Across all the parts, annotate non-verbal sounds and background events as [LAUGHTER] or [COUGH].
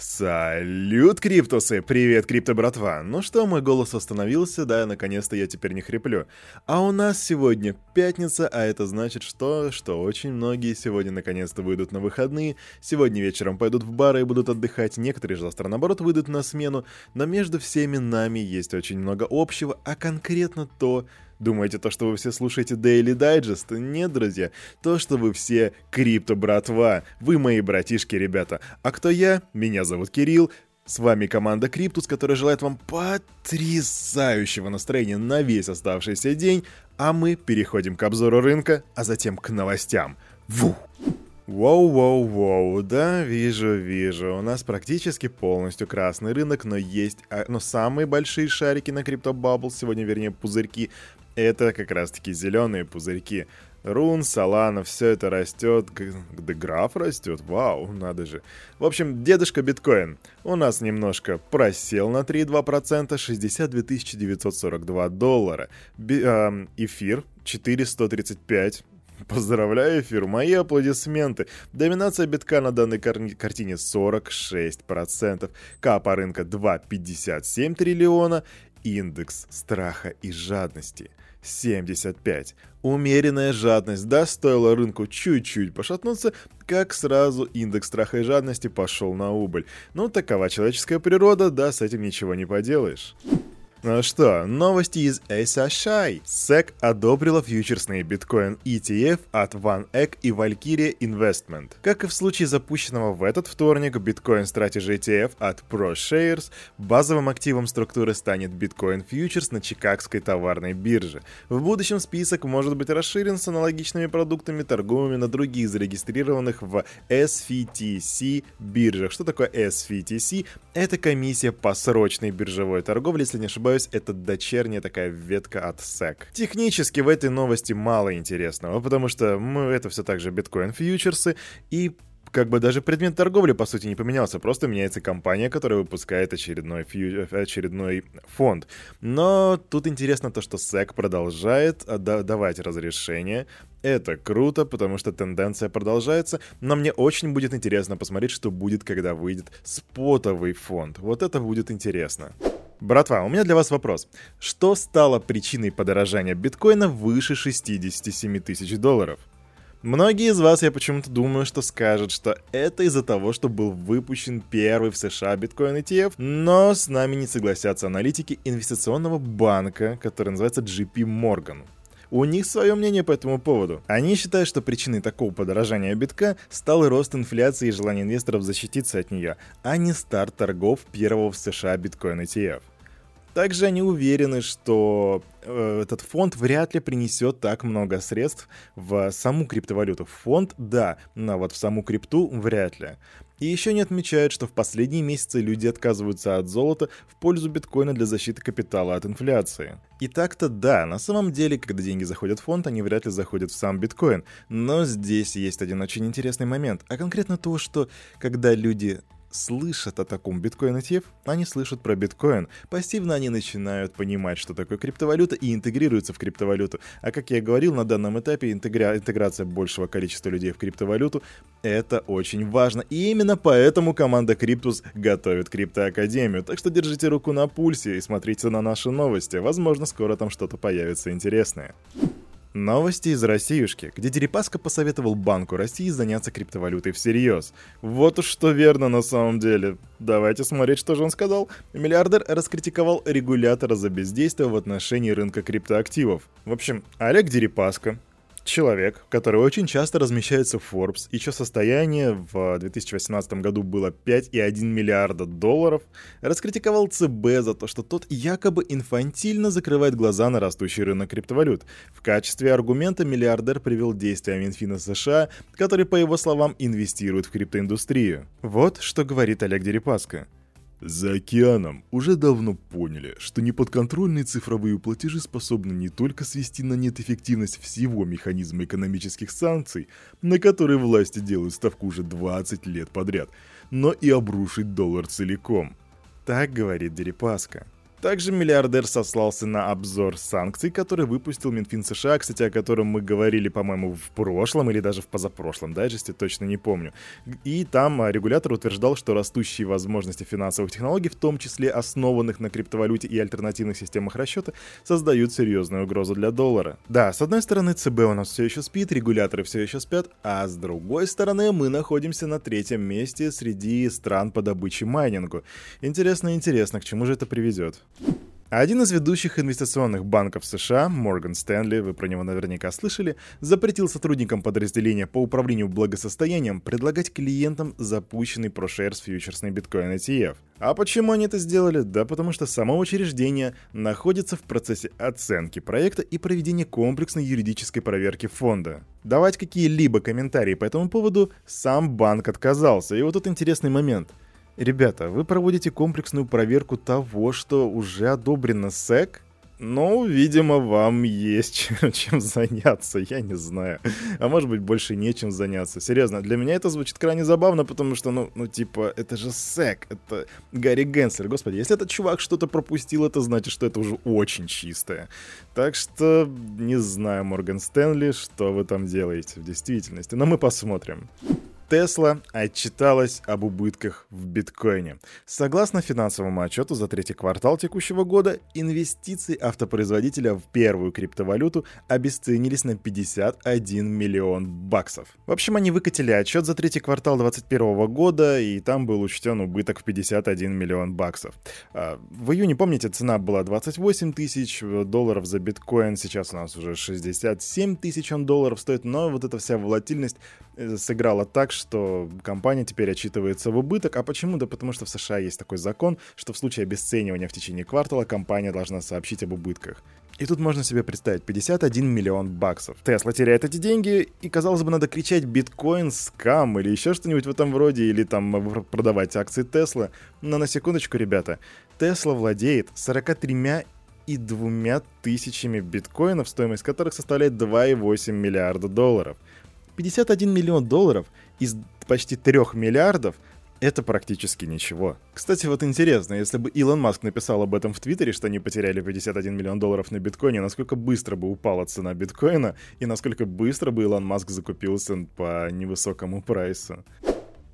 Салют, Криптусы! Привет, Крипто братва! Ну что, мой голос остановился, да, наконец-то я теперь не хриплю. А у нас сегодня пятница, а это значит что? Что очень многие сегодня наконец-то выйдут на выходные, сегодня вечером пойдут в бары и будут отдыхать, некоторые же завтра наоборот выйдут на смену, но между всеми нами есть очень много общего, а конкретно то, Думаете, то, что вы все слушаете Daily Digest? Нет, друзья. То, что вы все крипто-братва. Вы мои братишки, ребята. А кто я? Меня зовут Кирилл. С вами команда Криптус, которая желает вам потрясающего настроения на весь оставшийся день, а мы переходим к обзору рынка, а затем к новостям. Ву! Воу-воу-воу, да, вижу, вижу. У нас практически полностью красный рынок, но есть... А, но самые большие шарики на CryptoBubble, сегодня, вернее, пузырьки, это как раз-таки зеленые пузырьки. Рун, Солана, все это растет. Деграф растет, вау, надо же. В общем, дедушка биткоин у нас немножко просел на 3,2%, 62 942 доллара. Би, э, эфир 435 Поздравляю, эфир, мои аплодисменты. Доминация битка на данной кар- картине 46%, капа рынка 2,57 триллиона, индекс страха и жадности 75. Умеренная жадность, да, стоило рынку чуть-чуть пошатнуться, как сразу индекс страха и жадности пошел на убыль. Ну, такова человеческая природа, да, с этим ничего не поделаешь. Ну что, новости из SHI. SEC одобрила фьючерсный биткоин ETF от OneEgg и Valkyria Investment. Как и в случае запущенного в этот вторник Bitcoin Strategy ETF от ProShares, базовым активом структуры станет Bitcoin Futures на Чикагской товарной бирже. В будущем список может быть расширен с аналогичными продуктами, торговыми на других зарегистрированных в SVTC биржах. Что такое SVTC? Это комиссия по срочной биржевой торговле, если не ошибаюсь, ошибаюсь, это дочерняя такая ветка от SEC. Технически в этой новости мало интересного, потому что мы, это все так же биткоин фьючерсы, и как бы даже предмет торговли, по сути, не поменялся, просто меняется компания, которая выпускает очередной, фью... очередной фонд. Но тут интересно то, что SEC продолжает давать разрешение. Это круто, потому что тенденция продолжается, но мне очень будет интересно посмотреть, что будет, когда выйдет спотовый фонд. Вот это будет интересно. Братва, у меня для вас вопрос. Что стало причиной подорожания биткоина выше 67 тысяч долларов? Многие из вас, я почему-то думаю, что скажут, что это из-за того, что был выпущен первый в США биткоин ETF, но с нами не согласятся аналитики инвестиционного банка, который называется JP Morgan. У них свое мнение по этому поводу. Они считают, что причиной такого подорожания битка стал рост инфляции и желание инвесторов защититься от нее, а не старт торгов первого в США биткоин ETF. Также они уверены, что э, этот фонд вряд ли принесет так много средств в саму криптовалюту. Фонд, да, но вот в саму крипту вряд ли. И еще не отмечают, что в последние месяцы люди отказываются от золота в пользу биткоина для защиты капитала от инфляции. И так-то да, на самом деле, когда деньги заходят в фонд, они вряд ли заходят в сам биткоин. Но здесь есть один очень интересный момент, а конкретно то, что когда люди слышат о таком биткоин ETF, они слышат про биткоин. Пассивно они начинают понимать, что такое криптовалюта и интегрируются в криптовалюту. А как я говорил, на данном этапе интегра... интеграция большего количества людей в криптовалюту — это очень важно. И именно поэтому команда Криптус готовит Криптоакадемию. Так что держите руку на пульсе и смотрите на наши новости. Возможно, скоро там что-то появится интересное. Новости из Россиюшки, где Дерипаска посоветовал Банку России заняться криптовалютой всерьез. Вот уж что верно на самом деле. Давайте смотреть, что же он сказал. Миллиардер раскритиковал регулятора за бездействие в отношении рынка криптоактивов. В общем, Олег Дерипаска, человек, который очень часто размещается в Forbes, и чье состояние в 2018 году было 5,1 миллиарда долларов, раскритиковал ЦБ за то, что тот якобы инфантильно закрывает глаза на растущий рынок криптовалют. В качестве аргумента миллиардер привел действия Минфина США, который, по его словам, инвестирует в криптоиндустрию. Вот что говорит Олег Дерипаска. За океаном уже давно поняли, что неподконтрольные цифровые платежи способны не только свести на нет эффективность всего механизма экономических санкций, на которые власти делают ставку уже 20 лет подряд, но и обрушить доллар целиком. Так говорит Дерипаска. Также миллиардер сослался на обзор санкций, который выпустил Минфин США, кстати, о котором мы говорили, по-моему, в прошлом или даже в позапрошлом дайджесте, точно не помню. И там а, регулятор утверждал, что растущие возможности финансовых технологий, в том числе основанных на криптовалюте и альтернативных системах расчета, создают серьезную угрозу для доллара. Да, с одной стороны, ЦБ у нас все еще спит, регуляторы все еще спят, а с другой стороны, мы находимся на третьем месте среди стран по добыче майнингу. Интересно, интересно, к чему же это приведет? Один из ведущих инвестиционных банков США, Морган Стэнли, вы про него наверняка слышали, запретил сотрудникам подразделения по управлению благосостоянием предлагать клиентам запущенный ProShares фьючерсный биткоин ETF. А почему они это сделали? Да потому что само учреждение находится в процессе оценки проекта и проведения комплексной юридической проверки фонда. Давать какие-либо комментарии по этому поводу сам банк отказался. И вот тут интересный момент – Ребята, вы проводите комплексную проверку того, что уже одобрено СЭК? Ну, видимо, вам есть [LAUGHS] чем заняться, я не знаю. А может быть, больше нечем заняться. Серьезно, для меня это звучит крайне забавно, потому что, ну, ну типа, это же СЭК, это Гарри Генслер. Господи, если этот чувак что-то пропустил, это значит, что это уже очень чистое. Так что, не знаю, Морган Стэнли, что вы там делаете в действительности. Но мы посмотрим. Тесла отчиталась об убытках в биткоине. Согласно финансовому отчету за третий квартал текущего года, инвестиции автопроизводителя в первую криптовалюту обесценились на 51 миллион баксов. В общем, они выкатили отчет за третий квартал 2021 года, и там был учтен убыток в 51 миллион баксов. А, в июне, помните, цена была 28 тысяч долларов за биткоин, сейчас у нас уже 67 тысяч долларов стоит, но вот эта вся волатильность э, сыграла так, что компания теперь отчитывается в убыток. А почему? Да потому что в США есть такой закон, что в случае обесценивания в течение квартала компания должна сообщить об убытках. И тут можно себе представить 51 миллион баксов. Тесла теряет эти деньги, и, казалось бы, надо кричать биткоин, скам или еще что-нибудь в этом роде, или там продавать акции Тесла. Но на секундочку, ребята, Тесла владеет 43 и двумя тысячами биткоинов, стоимость которых составляет 2,8 миллиарда долларов. 51 миллион долларов из почти 3 миллиардов это практически ничего. Кстати, вот интересно, если бы Илон Маск написал об этом в Твиттере, что они потеряли 51 миллион долларов на биткоине, насколько быстро бы упала цена биткоина и насколько быстро бы Илон Маск закупился по невысокому прайсу.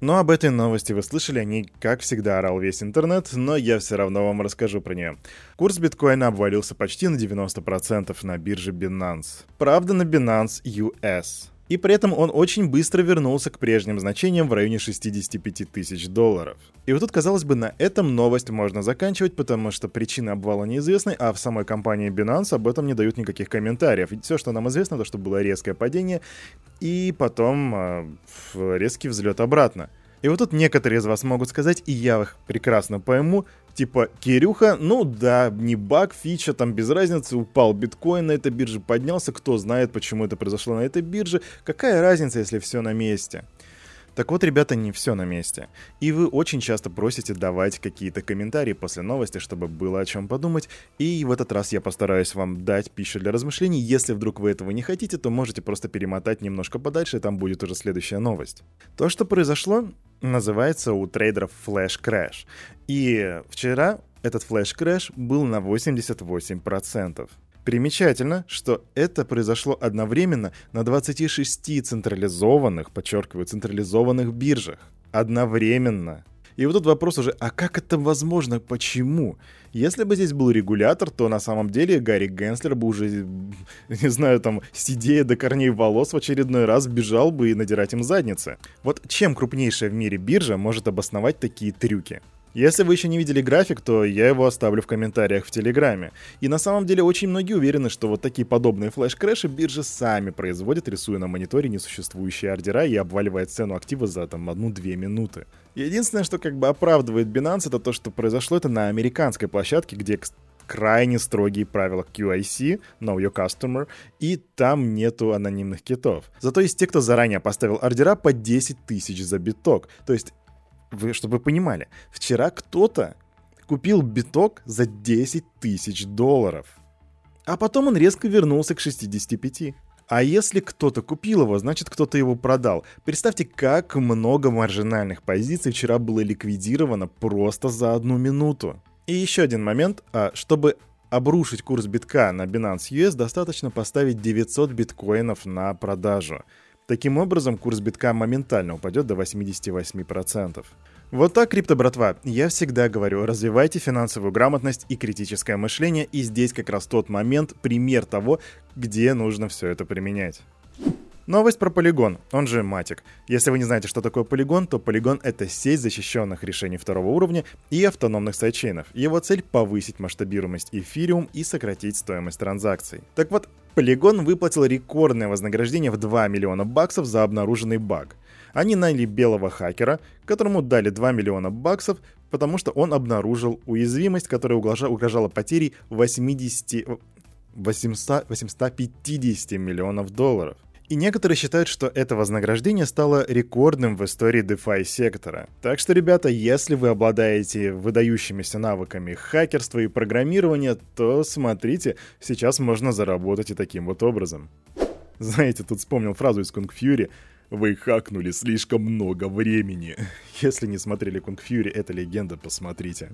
Но об этой новости вы слышали, о ней, как всегда, орал весь интернет, но я все равно вам расскажу про нее. Курс биткоина обвалился почти на 90% на бирже Binance. Правда, на Binance US. И при этом он очень быстро вернулся к прежним значениям в районе 65 тысяч долларов. И вот тут, казалось бы, на этом новость можно заканчивать, потому что причина обвала неизвестны, а в самой компании Binance об этом не дают никаких комментариев. И все, что нам известно, то, что было резкое падение, и потом э, резкий взлет обратно. И вот тут некоторые из вас могут сказать, и я их прекрасно пойму, Типа, Кирюха, ну да, не баг, фича, там без разницы, упал биткоин на этой бирже, поднялся, кто знает, почему это произошло на этой бирже, какая разница, если все на месте. Так вот, ребята, не все на месте. И вы очень часто просите давать какие-то комментарии после новости, чтобы было о чем подумать. И в этот раз я постараюсь вам дать пищу для размышлений. Если вдруг вы этого не хотите, то можете просто перемотать немножко подальше, и там будет уже следующая новость. То, что произошло, называется у трейдеров Flash Crash. И вчера этот Flash Crash был на 88%. Примечательно, что это произошло одновременно на 26 централизованных, подчеркиваю, централизованных биржах. Одновременно. И вот тут вопрос уже, а как это возможно, почему? Если бы здесь был регулятор, то на самом деле Гарри Генслер бы уже, [LAUGHS] не знаю, там, седея до корней волос в очередной раз бежал бы и надирать им задницы. Вот чем крупнейшая в мире биржа может обосновать такие трюки? Если вы еще не видели график, то я его оставлю в комментариях в Телеграме. И на самом деле очень многие уверены, что вот такие подобные flash crash и биржи сами производят, рисуя на мониторе несуществующие ордера и обваливая цену актива за там одну-две минуты. Единственное, что как бы оправдывает Binance, это то, что произошло это на американской площадке, где крайне строгие правила QIC, Know Your Customer, и там нету анонимных китов. Зато есть те, кто заранее поставил ордера по 10 тысяч за биток. То есть вы, чтобы вы понимали, вчера кто-то купил биток за 10 тысяч долларов. А потом он резко вернулся к 65. А если кто-то купил его, значит кто-то его продал. Представьте, как много маржинальных позиций вчера было ликвидировано просто за одну минуту. И еще один момент, а, чтобы обрушить курс битка на Binance US, достаточно поставить 900 биткоинов на продажу. Таким образом, курс битка моментально упадет до 88%. Вот так, крипто братва, я всегда говорю, развивайте финансовую грамотность и критическое мышление, и здесь как раз тот момент, пример того, где нужно все это применять. Новость про полигон, он же Матик. Если вы не знаете, что такое полигон, то полигон — это сеть защищенных решений второго уровня и автономных сайдчейнов. Его цель — повысить масштабируемость эфириум и сократить стоимость транзакций. Так вот, полигон выплатил рекордное вознаграждение в 2 миллиона баксов за обнаруженный баг. Они наняли белого хакера, которому дали 2 миллиона баксов, потому что он обнаружил уязвимость, которая угрожала потерей 80... 800, 850 миллионов долларов. И некоторые считают, что это вознаграждение стало рекордным в истории DeFi сектора. Так что, ребята, если вы обладаете выдающимися навыками хакерства и программирования, то смотрите, сейчас можно заработать и таким вот образом. Знаете, тут вспомнил фразу из Kung Fury «Вы хакнули слишком много времени». [LAUGHS] Если не смотрели Kung Fury, это легенда, посмотрите.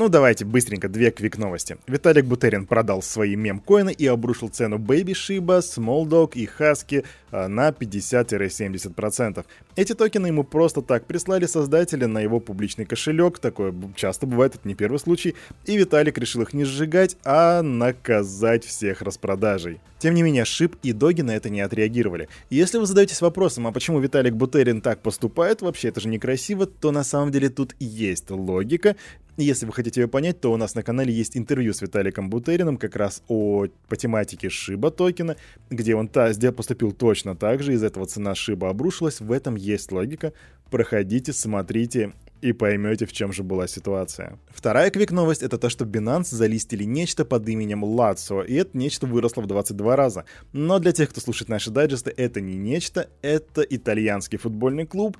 Ну давайте быстренько две квик-новости. Виталик Бутерин продал свои мем-коины и обрушил цену Baby Shiba, Small Dog и Husky а, на 50-70%. Эти токены ему просто так прислали создатели на его публичный кошелек, такое часто бывает, это не первый случай, и Виталик решил их не сжигать, а наказать всех распродажей. Тем не менее, Шип и Доги на это не отреагировали. И если вы задаетесь вопросом, а почему Виталик Бутерин так поступает, вообще это же некрасиво, то на самом деле тут есть логика, если вы хотите ее понять, то у нас на канале есть интервью с Виталиком Бутериным как раз о, по тематике Шиба токена, где он та, где поступил точно так же, из этого цена Шиба обрушилась. В этом есть логика. Проходите, смотрите и поймете, в чем же была ситуация. Вторая квик-новость — это то, что Binance залистили нечто под именем Lazio, и это нечто выросло в 22 раза. Но для тех, кто слушает наши дайджесты, это не нечто, это итальянский футбольный клуб,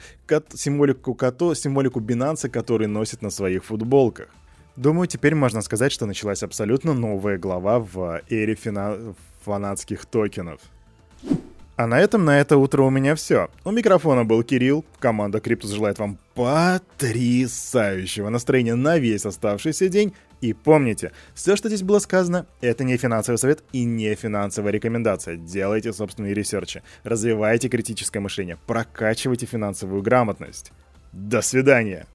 символику, символику Binance, который носит на своих футболках. Думаю, теперь можно сказать, что началась абсолютно новая глава в эре фина... фанатских токенов. А на этом на это утро у меня все. У микрофона был Кирилл. Команда Криптус желает вам потрясающего настроения на весь оставшийся день. И помните, все, что здесь было сказано, это не финансовый совет и не финансовая рекомендация. Делайте собственные research и, развивайте критическое мышление, прокачивайте финансовую грамотность. До свидания!